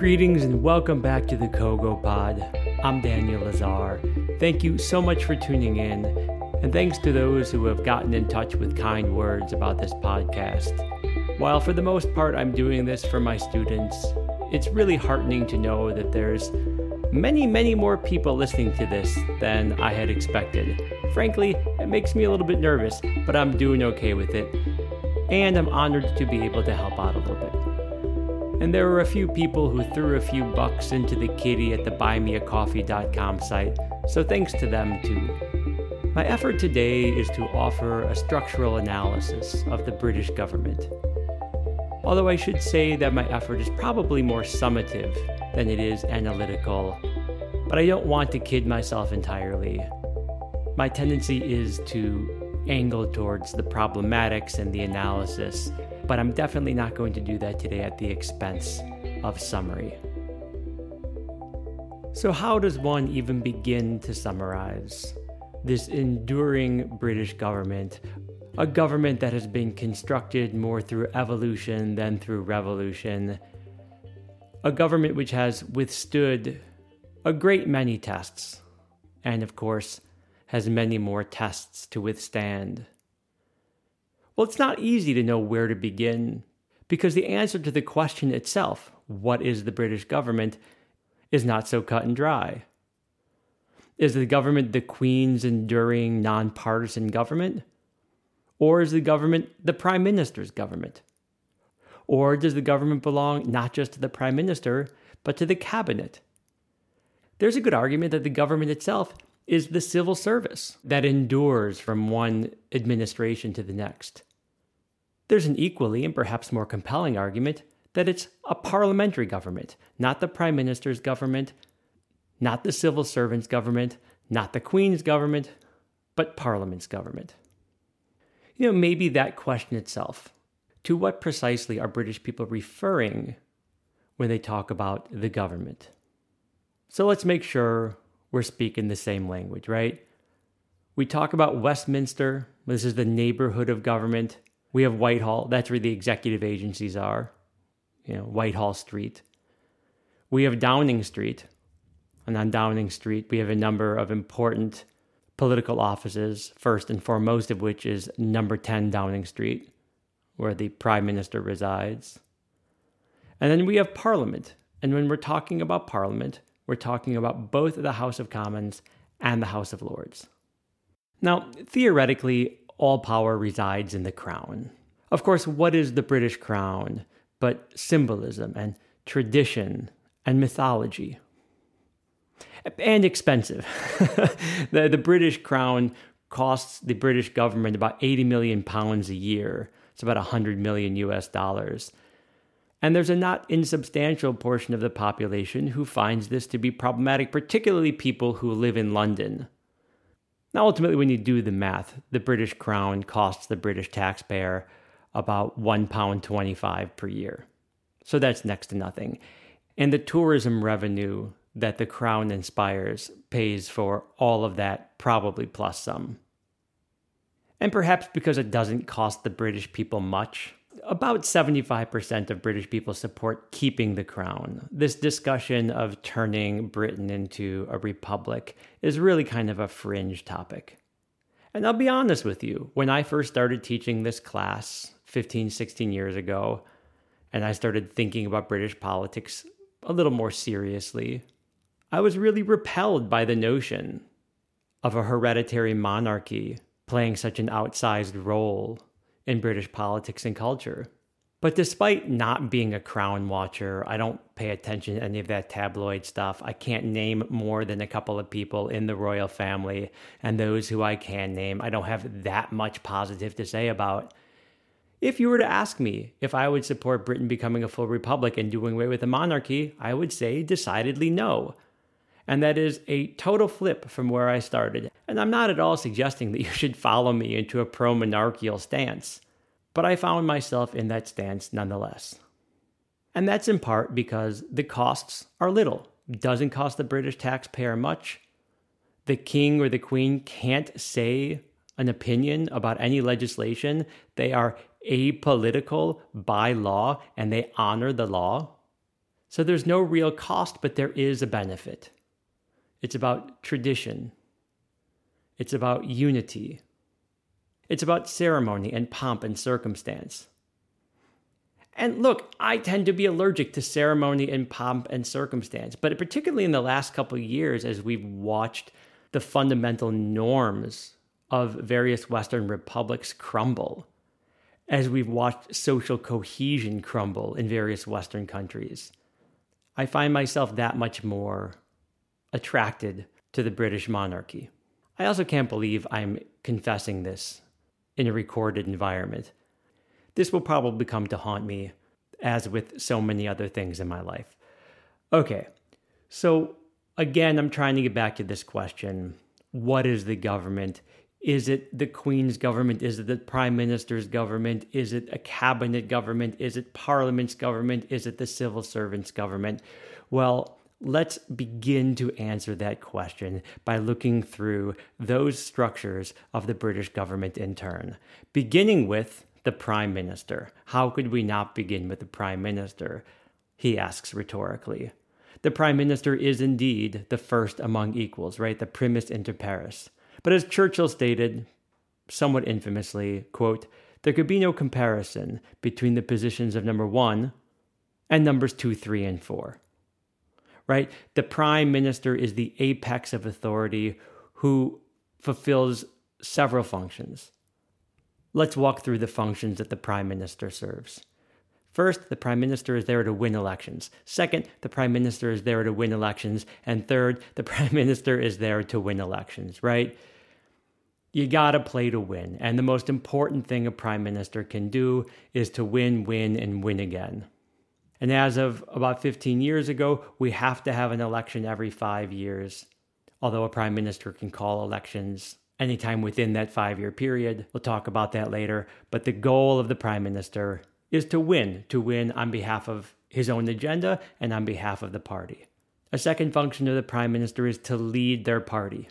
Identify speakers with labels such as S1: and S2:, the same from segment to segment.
S1: Greetings and welcome back to the Kogo Pod. I'm Daniel Lazar. Thank you so much for tuning in, and thanks to those who have gotten in touch with kind words about this podcast. While for the most part I'm doing this for my students, it's really heartening to know that there's many, many more people listening to this than I had expected. Frankly, it makes me a little bit nervous, but I'm doing okay with it, and I'm honored to be able to help out a little. And there were a few people who threw a few bucks into the kitty at the buymeacoffee.com site, so thanks to them too. My effort today is to offer a structural analysis of the British government. Although I should say that my effort is probably more summative than it is analytical, but I don't want to kid myself entirely. My tendency is to angle towards the problematics and the analysis but I'm definitely not going to do that today at the expense of summary. So, how does one even begin to summarize this enduring British government? A government that has been constructed more through evolution than through revolution. A government which has withstood a great many tests, and of course, has many more tests to withstand. Well, it's not easy to know where to begin because the answer to the question itself, what is the British government, is not so cut and dry. Is the government the Queen's enduring nonpartisan government? Or is the government the Prime Minister's government? Or does the government belong not just to the Prime Minister, but to the Cabinet? There's a good argument that the government itself is the civil service that endures from one administration to the next. There's an equally and perhaps more compelling argument that it's a parliamentary government, not the prime minister's government, not the civil servant's government, not the queen's government, but parliament's government. You know, maybe that question itself to what precisely are British people referring when they talk about the government? So let's make sure we're speaking the same language, right? We talk about Westminster, this is the neighborhood of government. We have Whitehall. That's where the executive agencies are, you know, Whitehall Street. We have Downing Street. And on Downing Street, we have a number of important political offices, first and foremost of which is number 10 Downing Street, where the Prime Minister resides. And then we have Parliament. And when we're talking about Parliament, we're talking about both the House of Commons and the House of Lords. Now, theoretically, all power resides in the crown. Of course, what is the British crown but symbolism and tradition and mythology? And expensive. the, the British crown costs the British government about 80 million pounds a year. It's about 100 million US dollars. And there's a not insubstantial portion of the population who finds this to be problematic, particularly people who live in London. Now, ultimately, when you do the math, the British crown costs the British taxpayer about £1.25 per year. So that's next to nothing. And the tourism revenue that the crown inspires pays for all of that, probably plus some. And perhaps because it doesn't cost the British people much, about 75% of British people support keeping the crown. This discussion of turning Britain into a republic is really kind of a fringe topic. And I'll be honest with you, when I first started teaching this class 15, 16 years ago, and I started thinking about British politics a little more seriously, I was really repelled by the notion of a hereditary monarchy playing such an outsized role in British politics and culture. But despite not being a crown watcher, I don't pay attention to any of that tabloid stuff. I can't name more than a couple of people in the royal family, and those who I can name, I don't have that much positive to say about. If you were to ask me if I would support Britain becoming a full republic and doing away with the monarchy, I would say decidedly no. And that is a total flip from where I started. And I'm not at all suggesting that you should follow me into a pro monarchical stance but I found myself in that stance nonetheless. And that's in part because the costs are little. It doesn't cost the British taxpayer much. The king or the queen can't say an opinion about any legislation. They are apolitical by law and they honor the law. So there's no real cost, but there is a benefit. It's about tradition, it's about unity, it's about ceremony and pomp and circumstance. And look, I tend to be allergic to ceremony and pomp and circumstance, but particularly in the last couple of years, as we've watched the fundamental norms of various Western republics crumble, as we've watched social cohesion crumble in various Western countries, I find myself that much more attracted to the British monarchy. I also can't believe I'm confessing this in a recorded environment. This will probably come to haunt me, as with so many other things in my life. Okay, so again, I'm trying to get back to this question what is the government? Is it the Queen's government? Is it the Prime Minister's government? Is it a cabinet government? Is it Parliament's government? Is it the civil servant's government? Well, let's begin to answer that question by looking through those structures of the British government in turn, beginning with the Prime Minister. How could we not begin with the Prime Minister? He asks rhetorically. The Prime Minister is indeed the first among equals, right? The primus inter pares. But as Churchill stated, somewhat infamously, quote, there could be no comparison between the positions of number one and numbers two, three, and four. Right? The prime minister is the apex of authority who fulfills several functions. Let's walk through the functions that the prime minister serves. First, the prime minister is there to win elections. Second, the prime minister is there to win elections. And third, the prime minister is there to win elections, right? You got to play to win. And the most important thing a prime minister can do is to win, win, and win again. And as of about 15 years ago, we have to have an election every five years. Although a prime minister can call elections anytime within that five year period. We'll talk about that later. But the goal of the prime minister is to win, to win on behalf of his own agenda and on behalf of the party. A second function of the prime minister is to lead their party.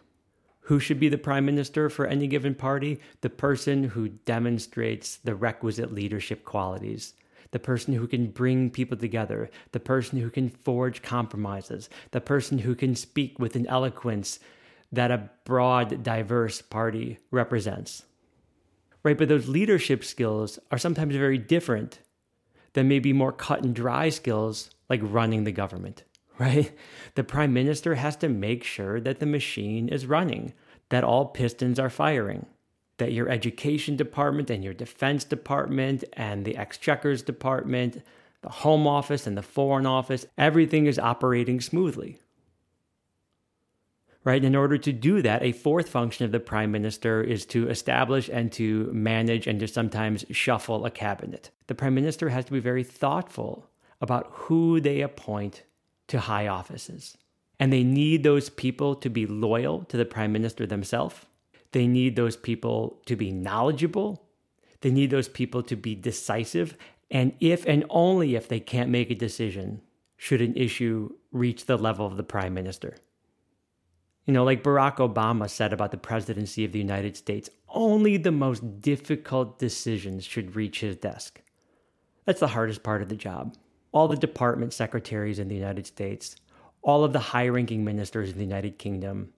S1: Who should be the prime minister for any given party? The person who demonstrates the requisite leadership qualities. The person who can bring people together, the person who can forge compromises, the person who can speak with an eloquence that a broad, diverse party represents. Right? But those leadership skills are sometimes very different than maybe more cut and dry skills like running the government right? The prime minister has to make sure that the machine is running, that all pistons are firing, that your education department and your defense department and the exchequers department, the home office and the foreign office, everything is operating smoothly. Right? In order to do that, a fourth function of the prime minister is to establish and to manage and to sometimes shuffle a cabinet. The prime minister has to be very thoughtful about who they appoint to high offices. And they need those people to be loyal to the prime minister themselves. They need those people to be knowledgeable. They need those people to be decisive. And if and only if they can't make a decision, should an issue reach the level of the prime minister. You know, like Barack Obama said about the presidency of the United States, only the most difficult decisions should reach his desk. That's the hardest part of the job all the department secretaries in the United States, all of the high ranking ministers in the United Kingdom.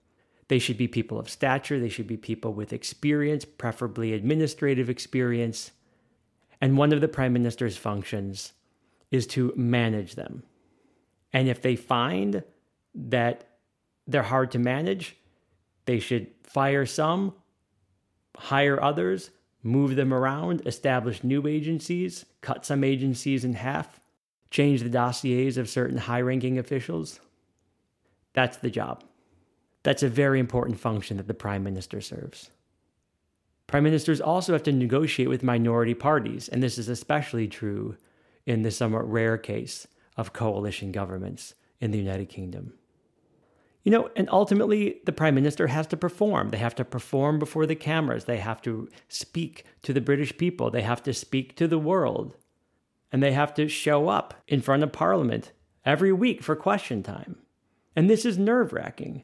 S1: They should be people of stature, they should be people with experience, preferably administrative experience. And one of the prime minister's functions is to manage them. And if they find that they're hard to manage, they should fire some, hire others, move them around, establish new agencies, cut some agencies in half, change the dossiers of certain high ranking officials. That's the job. That's a very important function that the prime minister serves. Prime ministers also have to negotiate with minority parties, and this is especially true in the somewhat rare case of coalition governments in the United Kingdom. You know, and ultimately, the prime minister has to perform. They have to perform before the cameras. They have to speak to the British people. They have to speak to the world and they have to show up in front of Parliament every week for question time. And this is nerve wracking.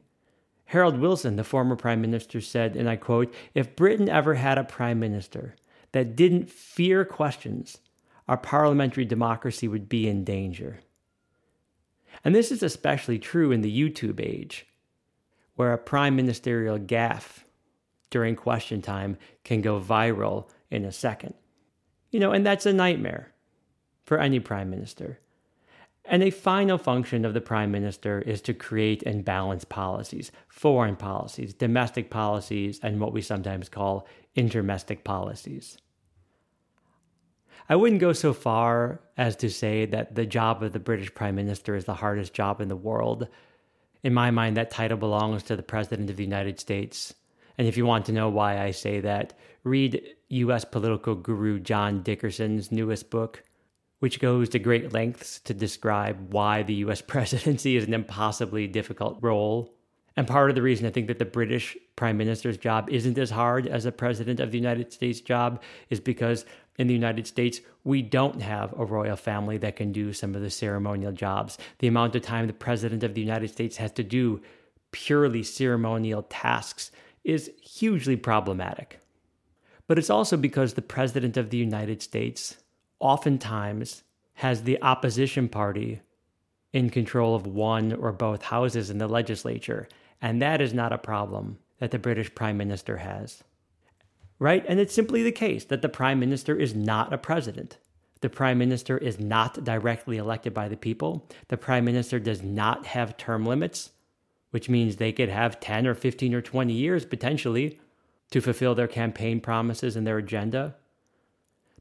S1: Harold Wilson, the former prime minister, said, and I quote, If Britain ever had a prime minister that didn't fear questions, our parliamentary democracy would be in danger. And this is especially true in the YouTube age, where a prime ministerial gaffe during question time can go viral in a second. You know, and that's a nightmare for any prime minister. And a final function of the prime minister is to create and balance policies, foreign policies, domestic policies, and what we sometimes call intermestic policies. I wouldn't go so far as to say that the job of the British prime minister is the hardest job in the world. In my mind, that title belongs to the President of the United States. And if you want to know why I say that, read US political guru John Dickerson's newest book, which goes to great lengths to describe why the US presidency is an impossibly difficult role. And part of the reason I think that the British prime minister's job isn't as hard as a president of the United States job is because in the United States, we don't have a royal family that can do some of the ceremonial jobs. The amount of time the president of the United States has to do purely ceremonial tasks is hugely problematic. But it's also because the President of the United States oftentimes has the opposition party in control of one or both houses in the legislature. And that is not a problem that the British Prime Minister has. Right? And it's simply the case that the Prime Minister is not a president. The Prime Minister is not directly elected by the people. The Prime Minister does not have term limits, which means they could have 10 or 15 or 20 years potentially to fulfill their campaign promises and their agenda.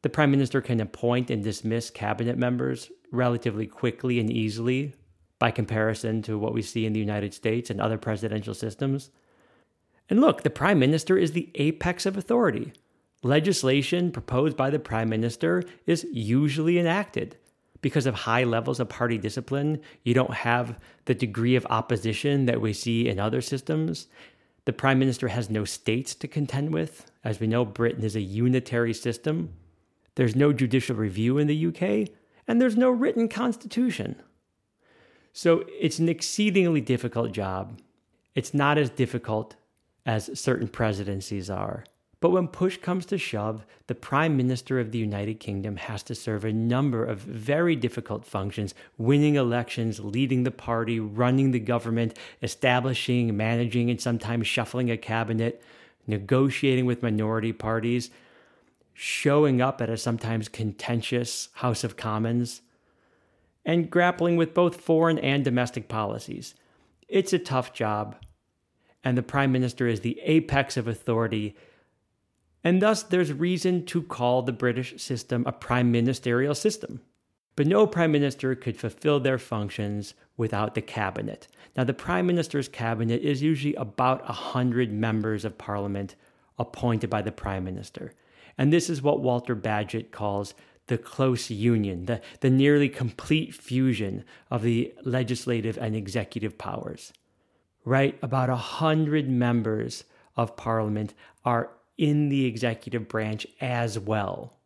S1: The prime minister can appoint and dismiss cabinet members relatively quickly and easily by comparison to what we see in the United States and other presidential systems. And look, the prime minister is the apex of authority. Legislation proposed by the prime minister is usually enacted. Because of high levels of party discipline, you don't have the degree of opposition that we see in other systems. The prime minister has no states to contend with. As we know, Britain is a unitary system. There's no judicial review in the UK, and there's no written constitution. So it's an exceedingly difficult job. It's not as difficult as certain presidencies are. But when push comes to shove, the Prime Minister of the United Kingdom has to serve a number of very difficult functions winning elections, leading the party, running the government, establishing, managing, and sometimes shuffling a cabinet, negotiating with minority parties, showing up at a sometimes contentious House of Commons, and grappling with both foreign and domestic policies. It's a tough job, and the Prime Minister is the apex of authority and thus there's reason to call the British system a prime ministerial system. But no prime minister could fulfill their functions without the cabinet. Now, the prime minister's cabinet is usually about 100 members of parliament appointed by the prime minister. And this is what Walter Bagehot calls the close union, the, the nearly complete fusion of the legislative and executive powers. Right? About a 100 members of parliament are in the executive branch as well.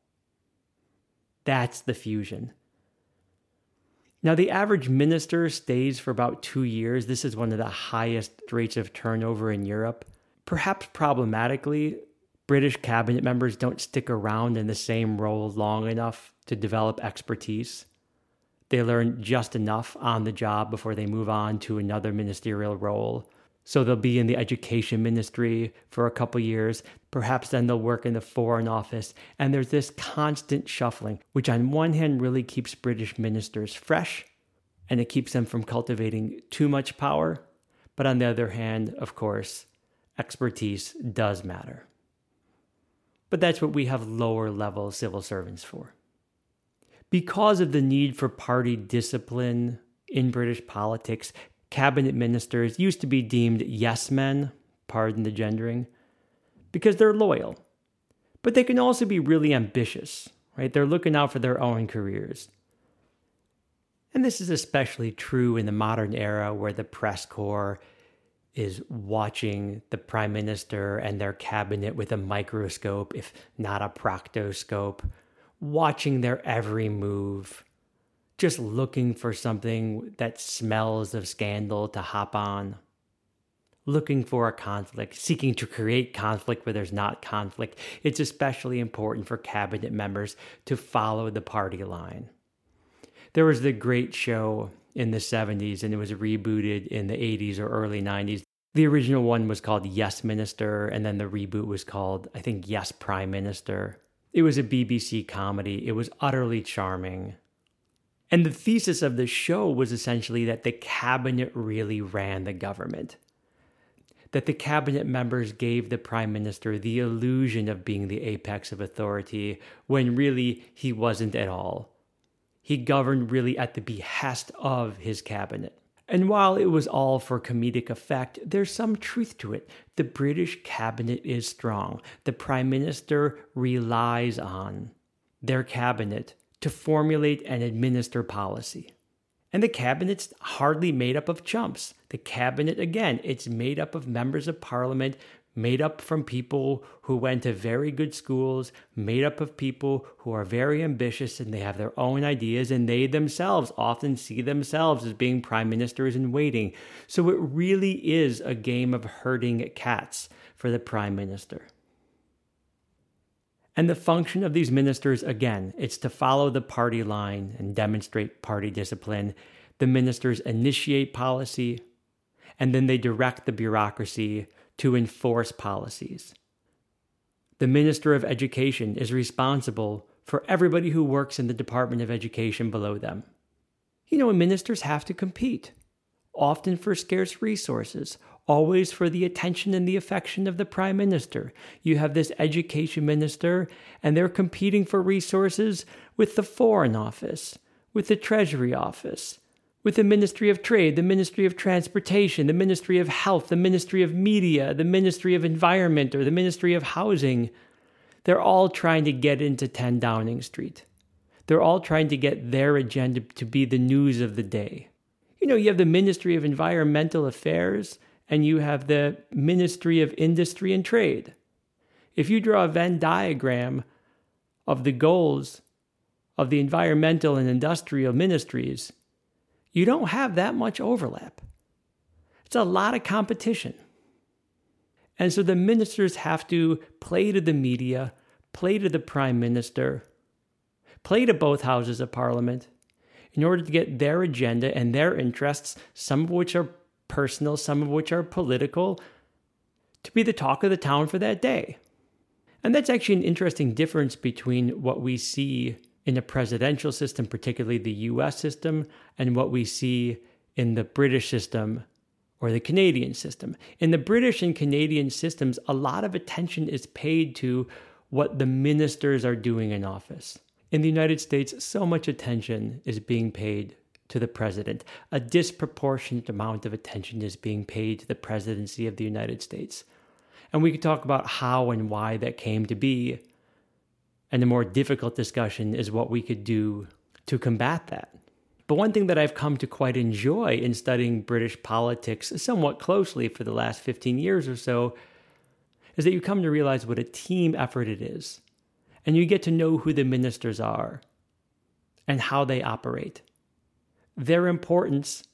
S1: That's the fusion. Now, the average minister stays for about two years. This is one of the highest rates of turnover in Europe. Perhaps problematically, British cabinet members don't stick around in the same role long enough to develop expertise. They learn just enough on the job before they move on to another ministerial role. So they'll be in the education ministry for a couple years. Perhaps then they'll work in the foreign office. And there's this constant shuffling, which on one hand really keeps British ministers fresh and it keeps them from cultivating too much power. But on the other hand, of course, expertise does matter. But that's what we have lower level civil servants for. Because of the need for party discipline in British politics, cabinet ministers used to be deemed yes men, pardon the gendering, because they're loyal. But they can also be really ambitious, right? They're looking out for their own careers. And this is especially true in the modern era where the press corps is watching the prime minister and their cabinet with a microscope, if not a proctoscope, watching their every move just looking for something that smells of scandal to hop on. Looking for a conflict, seeking to create conflict where there's not conflict. It's especially important for cabinet members to follow the party line. There was the great show in the 70s and it was rebooted in the 80s or early 90s. The original one was called Yes Minister, and then the reboot was called, I think, Yes Prime Minister. It was a BBC comedy. It was utterly charming. And the thesis of the show was essentially that the cabinet really ran the government. That the cabinet members gave the prime minister the illusion of being the apex of authority when really he wasn't at all. He governed really at the behest of his cabinet. And while it was all for comedic effect, there's some truth to it. The British cabinet is strong. The prime minister relies on their cabinet to formulate and administer policy. And the cabinet's hardly made up of chumps. The cabinet, again, it's made up of members of parliament, made up from people who went to very good schools, made up of people who are very ambitious and they have their own ideas, and they themselves often see themselves as being prime ministers in waiting. So it really is a game of herding cats for the prime minister. And the function of these ministers, again, it's to follow the party line and demonstrate party discipline. The ministers initiate policy, and then they direct the bureaucracy to enforce policies. The Minister of Education is responsible for everybody who works in the Department of Education below them. You know, ministers have to compete, often for scarce resources, always for the attention and the affection of the prime minister. You have this education minister, and they're competing for resources with the foreign office, with the treasury office, with the Ministry of Trade, the Ministry of Transportation, the Ministry of Health, the Ministry of Media, the Ministry of Environment, or the Ministry of Housing. They're all trying to get into 10 Downing Street. They're all trying to get their agenda to be the news of the day. You know, you have the Ministry of Environmental Affairs and you have the Ministry of Industry and Trade. If you draw a Venn diagram of the goals of the environmental and industrial ministries, you don't have that much overlap. It's a lot of competition. And so the ministers have to play to the media, play to the prime minister, play to both houses of parliament in order to get their agenda and their interests, some of which are personal, some of which are political, to be the talk of the town for that day. And that's actually an interesting difference between what we see in a presidential system, particularly the US system, and what we see in the British system or the Canadian system. In the British and Canadian systems, a lot of attention is paid to what the ministers are doing in office. In the United States, so much attention is being paid to the president. A disproportionate amount of attention is being paid to the presidency of the United States. And we could talk about how and why that came to be. And the more difficult discussion is what we could do to combat that. But one thing that I've come to quite enjoy in studying British politics somewhat closely for the last 15 years or so is that you come to realize what a team effort it is. And you get to know who the ministers are and how they operate their importance,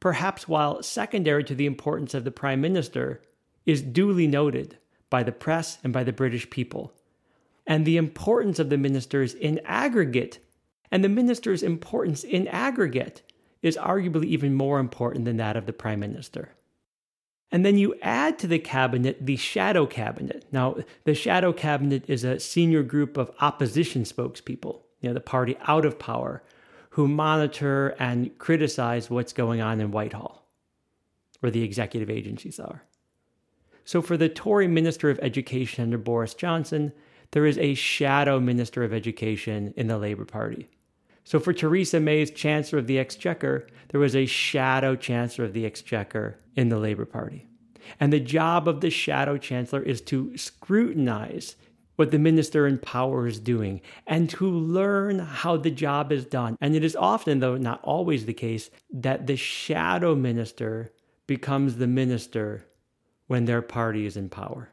S1: perhaps while secondary to the importance of the Prime Minister, is duly noted by the press and by the British people. And the importance of the ministers in aggregate, and the minister's importance in aggregate, is arguably even more important than that of the Prime Minister. And then you add to the cabinet the shadow cabinet. Now, the shadow cabinet is a senior group of opposition spokespeople, you know, the party out of power, who monitor and criticize what's going on in Whitehall, where the executive agencies are. So, for the Tory Minister of Education under Boris Johnson, there is a shadow Minister of Education in the Labour Party. So, for Theresa May's Chancellor of the Exchequer, there was a shadow Chancellor of the Exchequer in the Labour Party. And the job of the shadow Chancellor is to scrutinize what the minister in power is doing and to learn how the job is done. And it is often, though not always the case, that the shadow minister becomes the minister when their party is in power.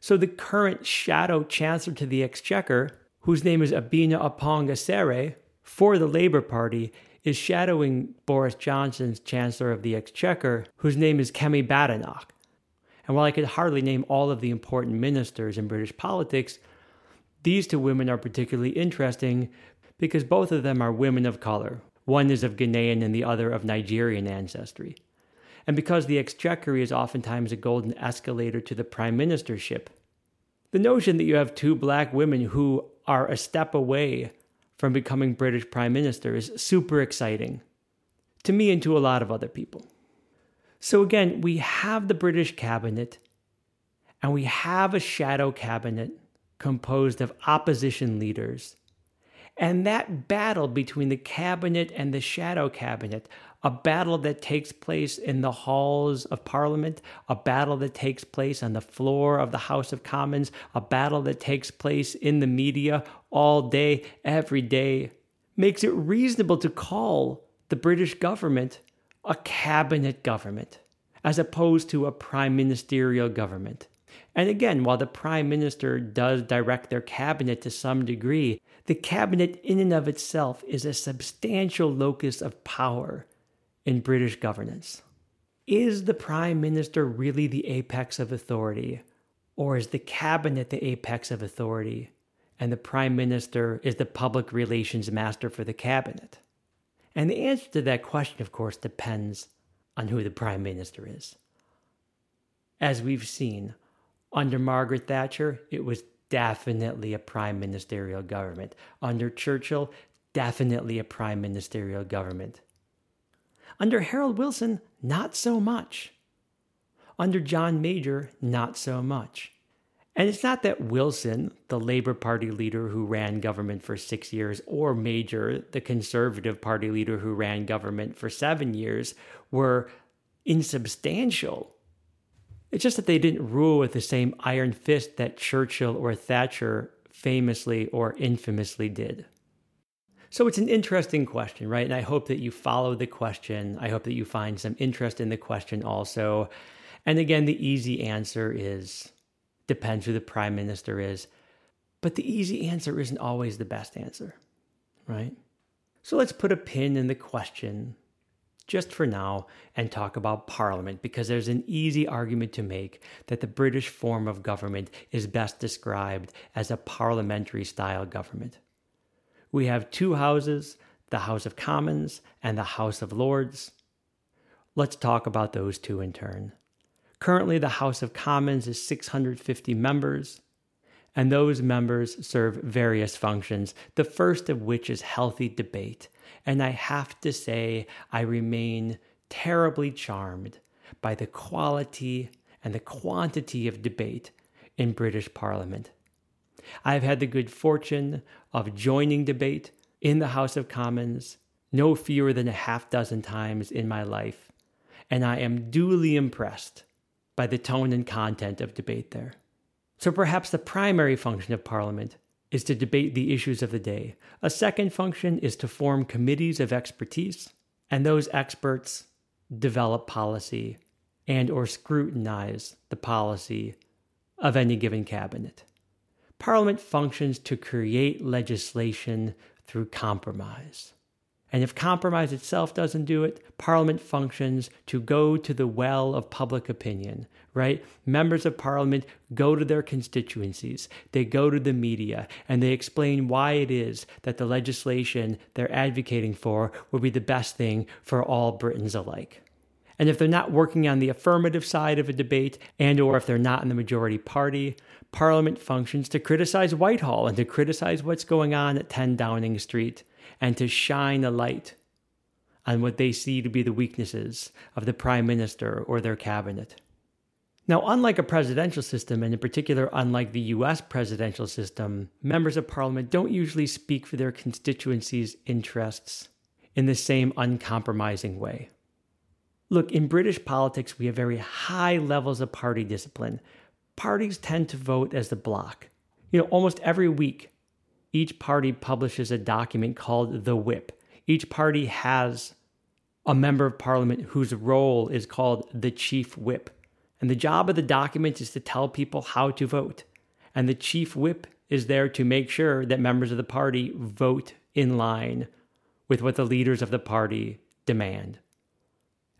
S1: So the current shadow chancellor to the exchequer, whose name is Abena Oppong for the Labour Party, is shadowing Boris Johnson's chancellor of the exchequer, whose name is Kemi Badenoch. And while I could hardly name all of the important ministers in British politics, these two women are particularly interesting because both of them are women of color, One is of Ghanaian and the other of Nigerian ancestry. And because the exchequer is oftentimes a golden escalator to the prime ministership, the notion that you have two black women who are a step away from becoming British prime minister is super exciting to me and to a lot of other people. So, again, we have the British cabinet and we have a shadow cabinet composed of opposition leaders. And that battle between the cabinet and the shadow cabinet, a battle that takes place in the halls of Parliament, a battle that takes place on the floor of the House of Commons, a battle that takes place in the media all day, every day, makes it reasonable to call the British government a cabinet government as opposed to a prime ministerial government. And again, while the prime minister does direct their cabinet to some degree, the cabinet in and of itself is a substantial locus of power in British governance. Is the prime minister really the apex of authority? Or is the cabinet the apex of authority? And the prime minister is the public relations master for the cabinet? And the answer to that question, of course, depends on who the prime minister is. As we've seen, under Margaret Thatcher, it was definitely a prime ministerial government. Under Churchill, definitely a prime ministerial government. Under Harold Wilson, not so much. Under John Major, not so much. And it's not that Wilson, the Labour Party leader who ran government for six years, or Major, the Conservative Party leader who ran government for seven years, were insubstantial it's just that they didn't rule with the same iron fist that Churchill or Thatcher famously or infamously did. So it's an interesting question, right? And I hope that you follow the question. I hope that you find some interest in the question also. And again, the easy answer is depends who the prime minister is. But the easy answer isn't always the best answer, right? So let's put a pin in the question just for now and talk about Parliament because there's an easy argument to make that the British form of government is best described as a parliamentary style government. We have two houses, the House of Commons and the House of Lords. Let's talk about those two in turn. Currently, the House of Commons is 650 members, and those members serve various functions, the first of which is healthy debate and I have to say, I remain terribly charmed by the quality and the quantity of debate in British Parliament. I've had the good fortune of joining debate in the House of Commons no fewer than a half dozen times in my life, and I am duly impressed by the tone and content of debate there. So perhaps the primary function of Parliament is to debate the issues of the day. A second function is to form committees of expertise, and those experts develop policy and or scrutinize the policy of any given cabinet. Parliament functions to create legislation through compromise. And if compromise itself doesn't do it, Parliament functions to go to the well of public opinion, right? Members of Parliament go to their constituencies, they go to the media, and they explain why it is that the legislation they're advocating for will be the best thing for all Britons alike. And if they're not working on the affirmative side of a debate and or if they're not in the majority party, Parliament functions to criticize Whitehall and to criticize what's going on at 10 Downing Street and to shine a light on what they see to be the weaknesses of the prime minister or their cabinet. Now, unlike a presidential system, and in particular, unlike the US presidential system, members of parliament don't usually speak for their constituencies' interests in the same uncompromising way. Look, in British politics, we have very high levels of party discipline. Parties tend to vote as a bloc. You know, almost every week, each party publishes a document called the whip. Each party has a member of parliament whose role is called the chief whip. And the job of the document is to tell people how to vote. And the chief whip is there to make sure that members of the party vote in line with what the leaders of the party demand.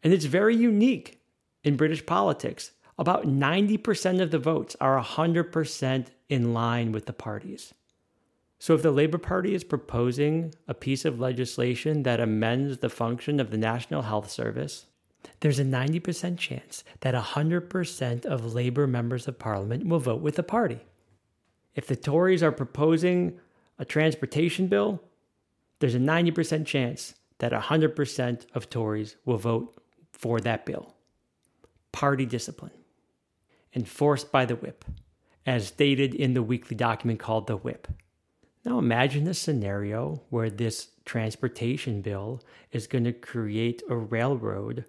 S1: And it's very unique in British politics. About 90% of the votes are 100% in line with the parties. So, if the Labour Party is proposing a piece of legislation that amends the function of the National Health Service, there's a 90% chance that 100% of Labour members of Parliament will vote with the party. If the Tories are proposing a transportation bill, there's a 90% chance that 100% of Tories will vote for that bill. Party discipline, enforced by the whip, as stated in the weekly document called the whip. Now imagine a scenario where this transportation bill is going to create a railroad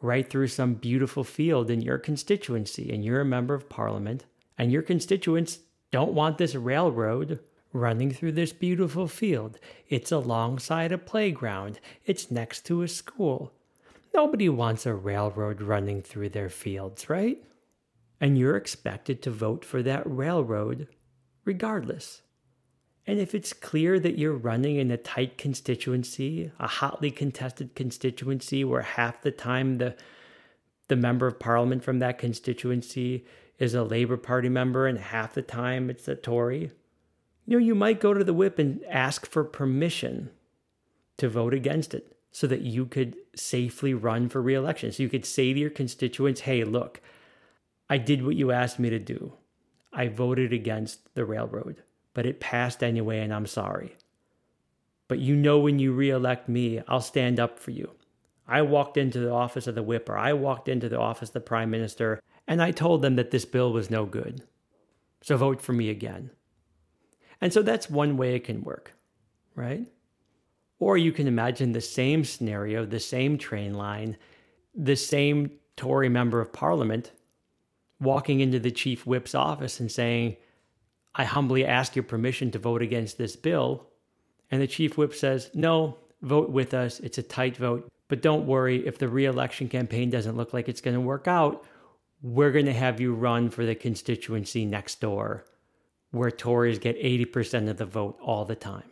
S1: right through some beautiful field in your constituency, and you're a member of parliament, and your constituents don't want this railroad running through this beautiful field. It's alongside a playground, it's next to a school. Nobody wants a railroad running through their fields, right? And you're expected to vote for that railroad regardless. And if it's clear that you're running in a tight constituency, a hotly contested constituency where half the time the the member of parliament from that constituency is a Labour Party member and half the time it's a Tory, you know, you might go to the whip and ask for permission to vote against it so that you could safely run for reelection. So you could say to your constituents, hey, look, I did what you asked me to do. I voted against the railroad but it passed anyway, and I'm sorry. But you know, when you reelect me, I'll stand up for you. I walked into the office of the whip, or I walked into the office of the prime minister, and I told them that this bill was no good. So vote for me again. And so that's one way it can work, right? Or you can imagine the same scenario, the same train line, the same Tory member of parliament walking into the chief whip's office and saying, I humbly ask your permission to vote against this bill. And the chief whip says, No, vote with us. It's a tight vote. But don't worry, if the reelection campaign doesn't look like it's going to work out, we're going to have you run for the constituency next door, where Tories get 80% of the vote all the time.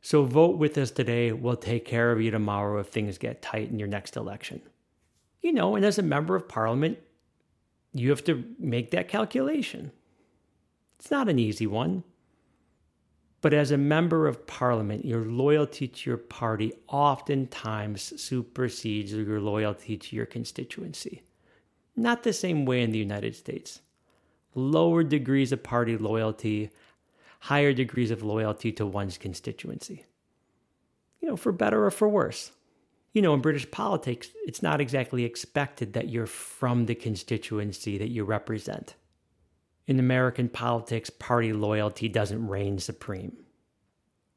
S1: So vote with us today. We'll take care of you tomorrow if things get tight in your next election. You know, and as a member of parliament, you have to make that calculation. It's not an easy one. But as a member of parliament, your loyalty to your party oftentimes supersedes your loyalty to your constituency. Not the same way in the United States. Lower degrees of party loyalty, higher degrees of loyalty to one's constituency. You know, for better or for worse. You know, in British politics, it's not exactly expected that you're from the constituency that you represent. In American politics, party loyalty doesn't reign supreme.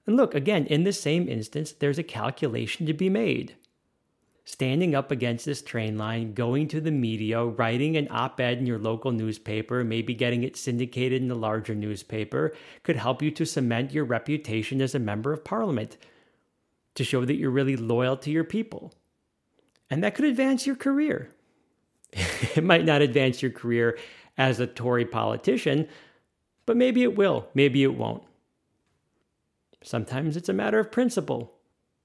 S1: And look, again, in the same instance, there's a calculation to be made. Standing up against this train line, going to the media, writing an op ed in your local newspaper, maybe getting it syndicated in a larger newspaper, could help you to cement your reputation as a member of parliament, to show that you're really loyal to your people. And that could advance your career. it might not advance your career as a Tory politician, but maybe it will, maybe it won't. Sometimes it's a matter of principle.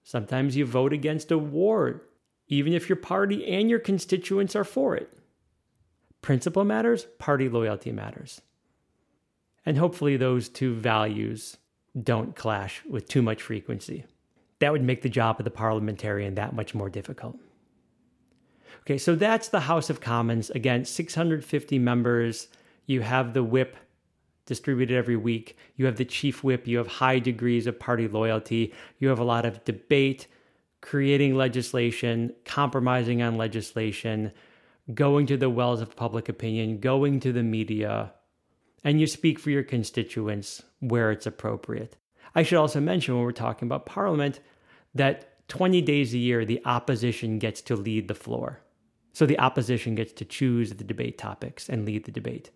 S1: Sometimes you vote against a war, even if your party and your constituents are for it. Principle matters, party loyalty matters. And hopefully, those two values don't clash with too much frequency. That would make the job of the parliamentarian that much more difficult. Okay, so that's the House of Commons. Again, 650 members. You have the whip distributed every week. You have the chief whip. You have high degrees of party loyalty. You have a lot of debate, creating legislation, compromising on legislation, going to the wells of public opinion, going to the media, and you speak for your constituents where it's appropriate. I should also mention when we're talking about parliament that 20 days a year, the opposition gets to lead the floor. So the opposition gets to choose the debate topics and lead the debate.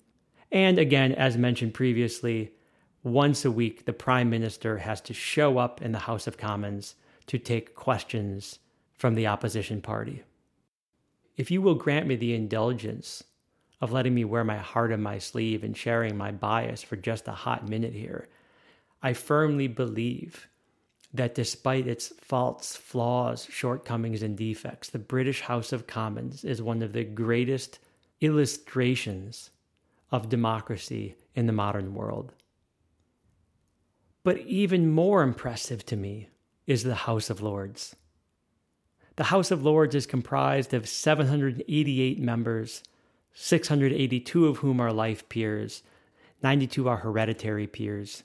S1: And again, as mentioned previously, once a week, the prime minister has to show up in the House of Commons to take questions from the opposition party. If you will grant me the indulgence of letting me wear my heart on my sleeve and sharing my bias for just a hot minute here, I firmly believe that despite its faults, flaws, shortcomings, and defects, the British House of Commons is one of the greatest illustrations of democracy in the modern world. But even more impressive to me is the House of Lords. The House of Lords is comprised of 788 members, 682 of whom are life peers, 92 are hereditary peers.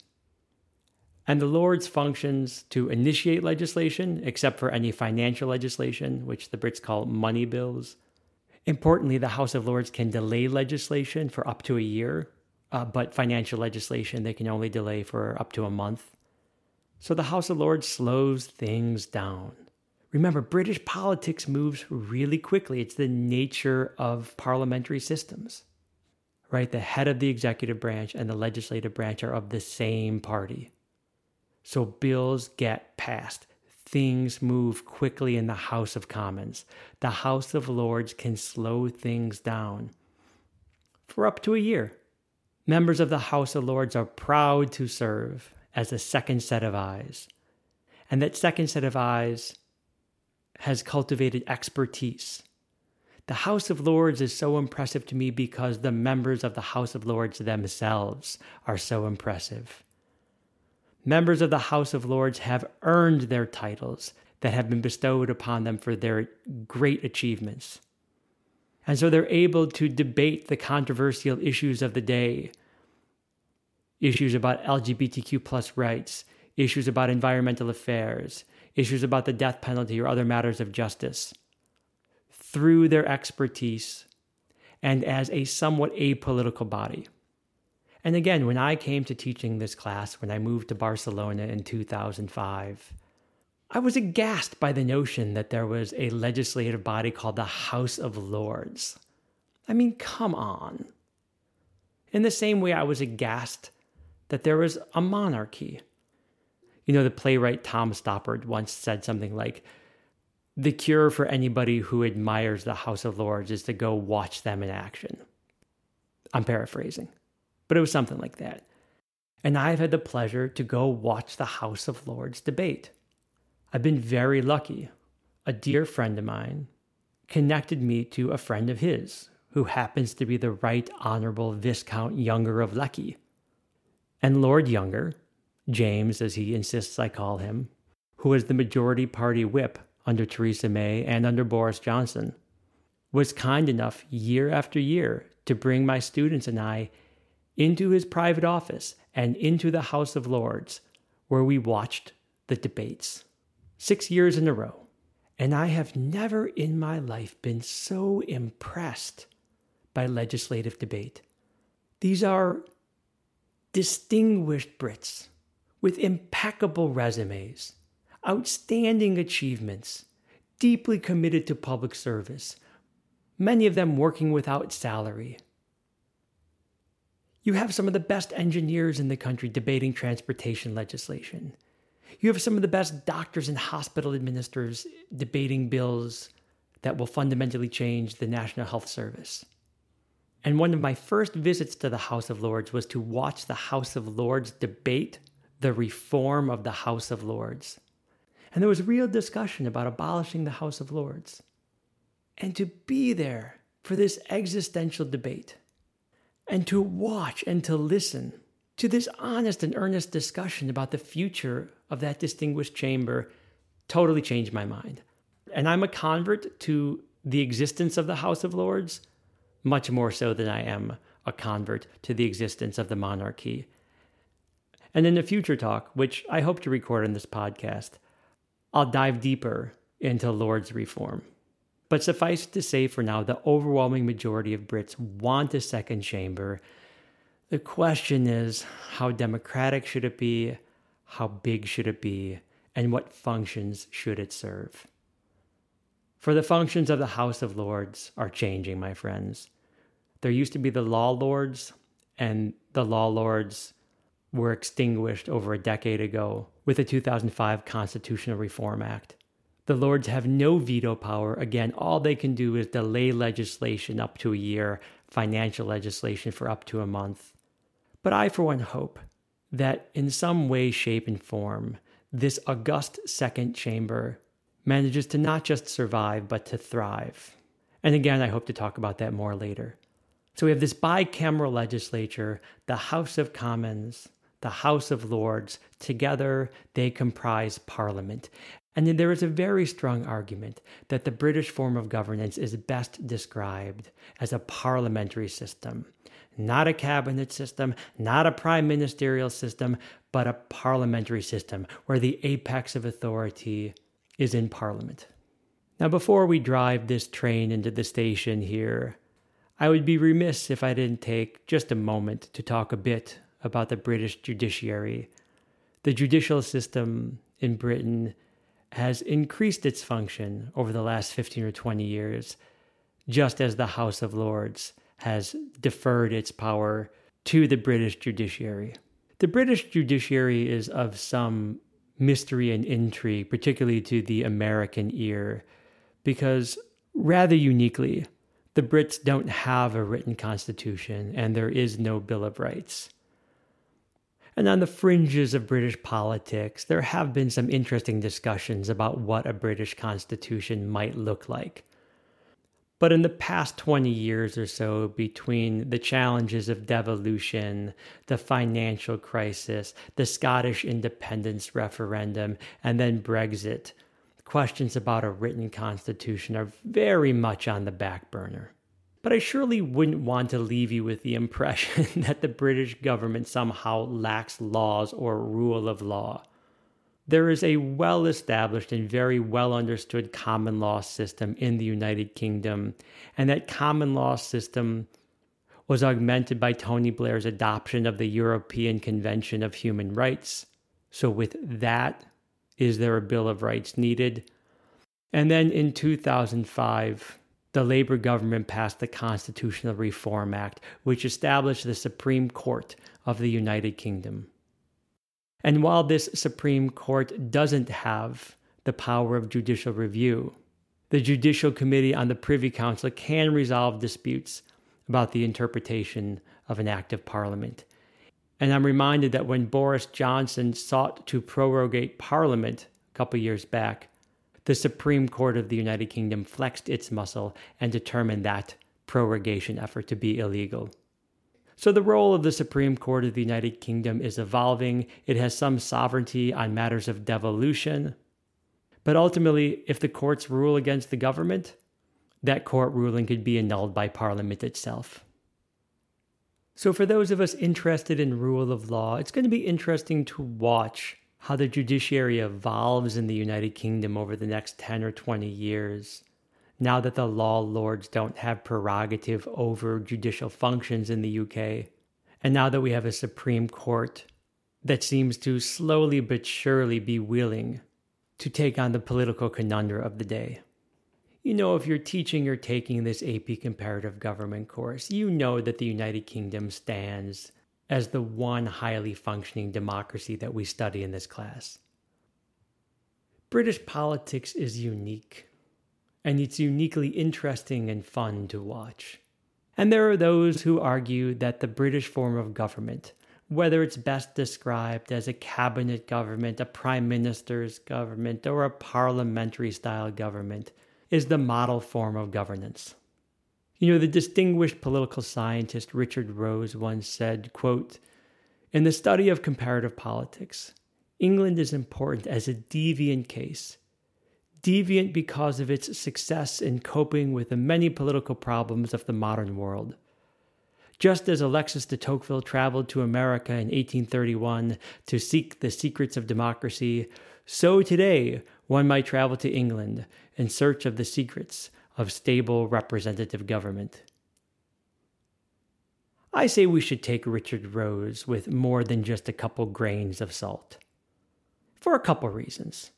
S1: And the Lords functions to initiate legislation, except for any financial legislation, which the Brits call money bills. Importantly, the House of Lords can delay legislation for up to a year, uh, but financial legislation they can only delay for up to a month. So the House of Lords slows things down. Remember, British politics moves really quickly. It's the nature of parliamentary systems, right? The head of the executive branch and the legislative branch are of the same party. So bills get passed. Things move quickly in the House of Commons. The House of Lords can slow things down for up to a year. Members of the House of Lords are proud to serve as a second set of eyes. And that second set of eyes has cultivated expertise. The House of Lords is so impressive to me because the members of the House of Lords themselves are so impressive. Members of the House of Lords have earned their titles that have been bestowed upon them for their great achievements. And so they're able to debate the controversial issues of the day issues about LGBTQ plus rights, issues about environmental affairs, issues about the death penalty or other matters of justice through their expertise and as a somewhat apolitical body. And again, when I came to teaching this class, when I moved to Barcelona in 2005, I was aghast by the notion that there was a legislative body called the House of Lords. I mean, come on. In the same way, I was aghast that there was a monarchy. You know, the playwright Tom Stoppard once said something like, The cure for anybody who admires the House of Lords is to go watch them in action. I'm paraphrasing, but it was something like that. And I've had the pleasure to go watch the House of Lords debate. I've been very lucky. A dear friend of mine connected me to a friend of his who happens to be the Right Honorable Viscount Younger of Leckie. And Lord Younger, James, as he insists I call him, who was the majority party whip under Theresa May and under Boris Johnson, was kind enough year after year to bring my students and I into his private office and into the House of Lords, where we watched the debates. Six years in a row. And I have never in my life been so impressed by legislative debate. These are distinguished Brits with impeccable resumes, outstanding achievements, deeply committed to public service, many of them working without salary. You have some of the best engineers in the country debating transportation legislation. You have some of the best doctors and hospital administrators debating bills that will fundamentally change the National Health Service. And one of my first visits to the House of Lords was to watch the House of Lords debate the reform of the House of Lords. And there was real discussion about abolishing the House of Lords. And to be there for this existential debate, and to watch and to listen to this honest and earnest discussion about the future of that distinguished chamber totally changed my mind. And I'm a convert to the existence of the House of Lords much more so than I am a convert to the existence of the monarchy. And in a future talk, which I hope to record in this podcast, I'll dive deeper into Lord's reform. But suffice it to say for now, the overwhelming majority of Brits want a second chamber. The question is how democratic should it be? How big should it be? And what functions should it serve? For the functions of the House of Lords are changing, my friends. There used to be the law lords, and the law lords were extinguished over a decade ago with the 2005 Constitutional Reform Act. The lords have no veto power. Again, all they can do is delay legislation up to a year, financial legislation for up to a month. But I, for one, hope that in some way, shape, and form, this august second chamber manages to not just survive, but to thrive. And again, I hope to talk about that more later. So we have this bicameral legislature, the House of Commons, the House of Lords, together they comprise Parliament. And there is a very strong argument that the British form of governance is best described as a parliamentary system. Not a cabinet system, not a prime ministerial system, but a parliamentary system where the apex of authority is in Parliament. Now, before we drive this train into the station here, I would be remiss if I didn't take just a moment to talk a bit about the British judiciary. The judicial system in Britain has increased its function over the last 15 or 20 years, just as the House of Lords has deferred its power to the British judiciary. The British judiciary is of some mystery and intrigue, particularly to the American ear, because rather uniquely, the Brits don't have a written constitution and there is no Bill of Rights. And on the fringes of British politics, there have been some interesting discussions about what a British constitution might look like. But in the past 20 years or so, between the challenges of devolution, the financial crisis, the Scottish independence referendum, and then Brexit, questions about a written constitution are very much on the back burner. But I surely wouldn't want to leave you with the impression that the British government somehow lacks laws or rule of law. There is a well established and very well understood common law system in the United Kingdom, and that common law system was augmented by Tony Blair's adoption of the European Convention of Human Rights. So, with that, is there a Bill of Rights needed? And then in 2005, the Labour government passed the Constitutional Reform Act, which established the Supreme Court of the United Kingdom. And while this Supreme Court doesn't have the power of judicial review, the Judicial Committee on the Privy Council can resolve disputes about the interpretation of an act of parliament. And I'm reminded that when Boris Johnson sought to prorogate parliament a couple years back, the Supreme Court of the United Kingdom flexed its muscle and determined that prorogation effort to be illegal. So, the role of the Supreme Court of the United Kingdom is evolving. It has some sovereignty on matters of devolution. But ultimately, if the courts rule against the government, that court ruling could be annulled by Parliament itself. So, for those of us interested in rule of law, it's going to be interesting to watch how the judiciary evolves in the United Kingdom over the next 10 or 20 years now that the law lords don't have prerogative over judicial functions in the UK, and now that we have a Supreme Court that seems to slowly but surely be willing to take on the political conundrum of the day. You know, if you're teaching or taking this AP comparative government course, you know that the United Kingdom stands as the one highly functioning democracy that we study in this class. British politics is unique and it's uniquely interesting and fun to watch. And there are those who argue that the British form of government, whether it's best described as a cabinet government, a prime minister's government, or a parliamentary style government, is the model form of governance. You know, the distinguished political scientist Richard Rose once said, quote, In the study of comparative politics, England is important as a deviant case deviant because of its success in coping with the many political problems of the modern world. Just as Alexis de Tocqueville traveled to America in 1831 to seek the secrets of democracy, so today one might travel to England in search of the secrets of stable representative government. I say we should take Richard Rose with more than just a couple grains of salt. For a couple reasons.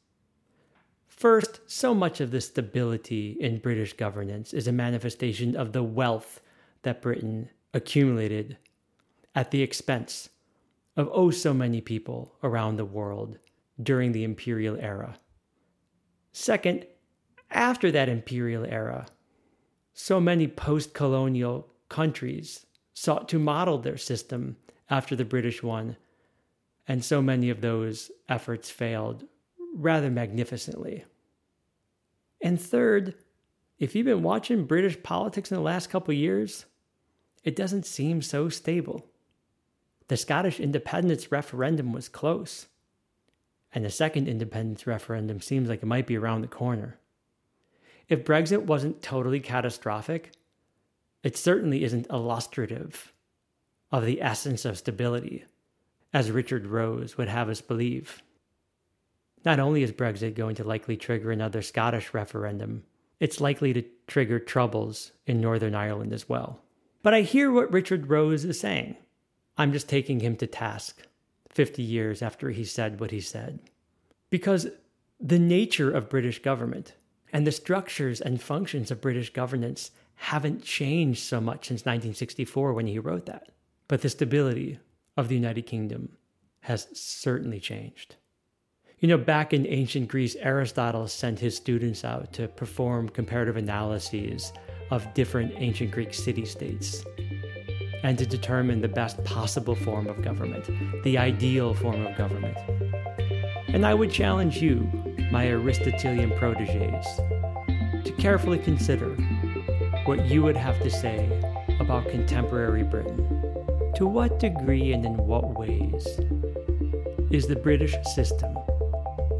S1: First, so much of the stability in British governance is a manifestation of the wealth that Britain accumulated at the expense of oh so many people around the world during the imperial era. Second, after that imperial era, so many post colonial countries sought to model their system after the British one, and so many of those efforts failed rather magnificently. And third, if you've been watching British politics in the last couple years, it doesn't seem so stable. the Scottish independence referendum was close. And the second independence referendum seems like it might be around the corner. If Brexit wasn't totally catastrophic, it certainly isn't illustrative of the essence of stability, as Richard Rose would have us believe. Not only is Brexit going to likely trigger another Scottish referendum, it's likely to trigger troubles in Northern Ireland as well. But I hear what Richard Rose is saying. I'm just taking him to task 50 years after he said what he said. Because the nature of British government and the structures and functions of British governance haven't changed so much since 1964 when he wrote that. But the stability of the United Kingdom has certainly changed. You know, back in ancient Greece, Aristotle sent his students out to perform comparative analyses of different ancient Greek city states and to determine the best possible form of government, the ideal form of government. And I would challenge you, my Aristotelian proteges, to carefully consider what you would have to say about contemporary Britain. To what degree and in what ways is the British system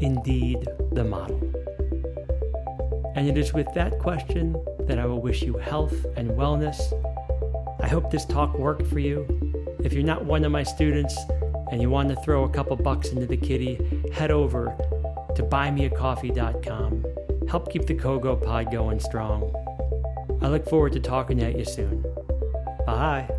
S1: indeed the model? And it is with that question that I will wish you health and wellness I hope this talk worked for you. If you're not one of my students and you want to throw a couple bucks into the kitty, head over to buymeacoffee.com. Help keep the Kogo pod going strong. I look forward to talking at you soon. Bye.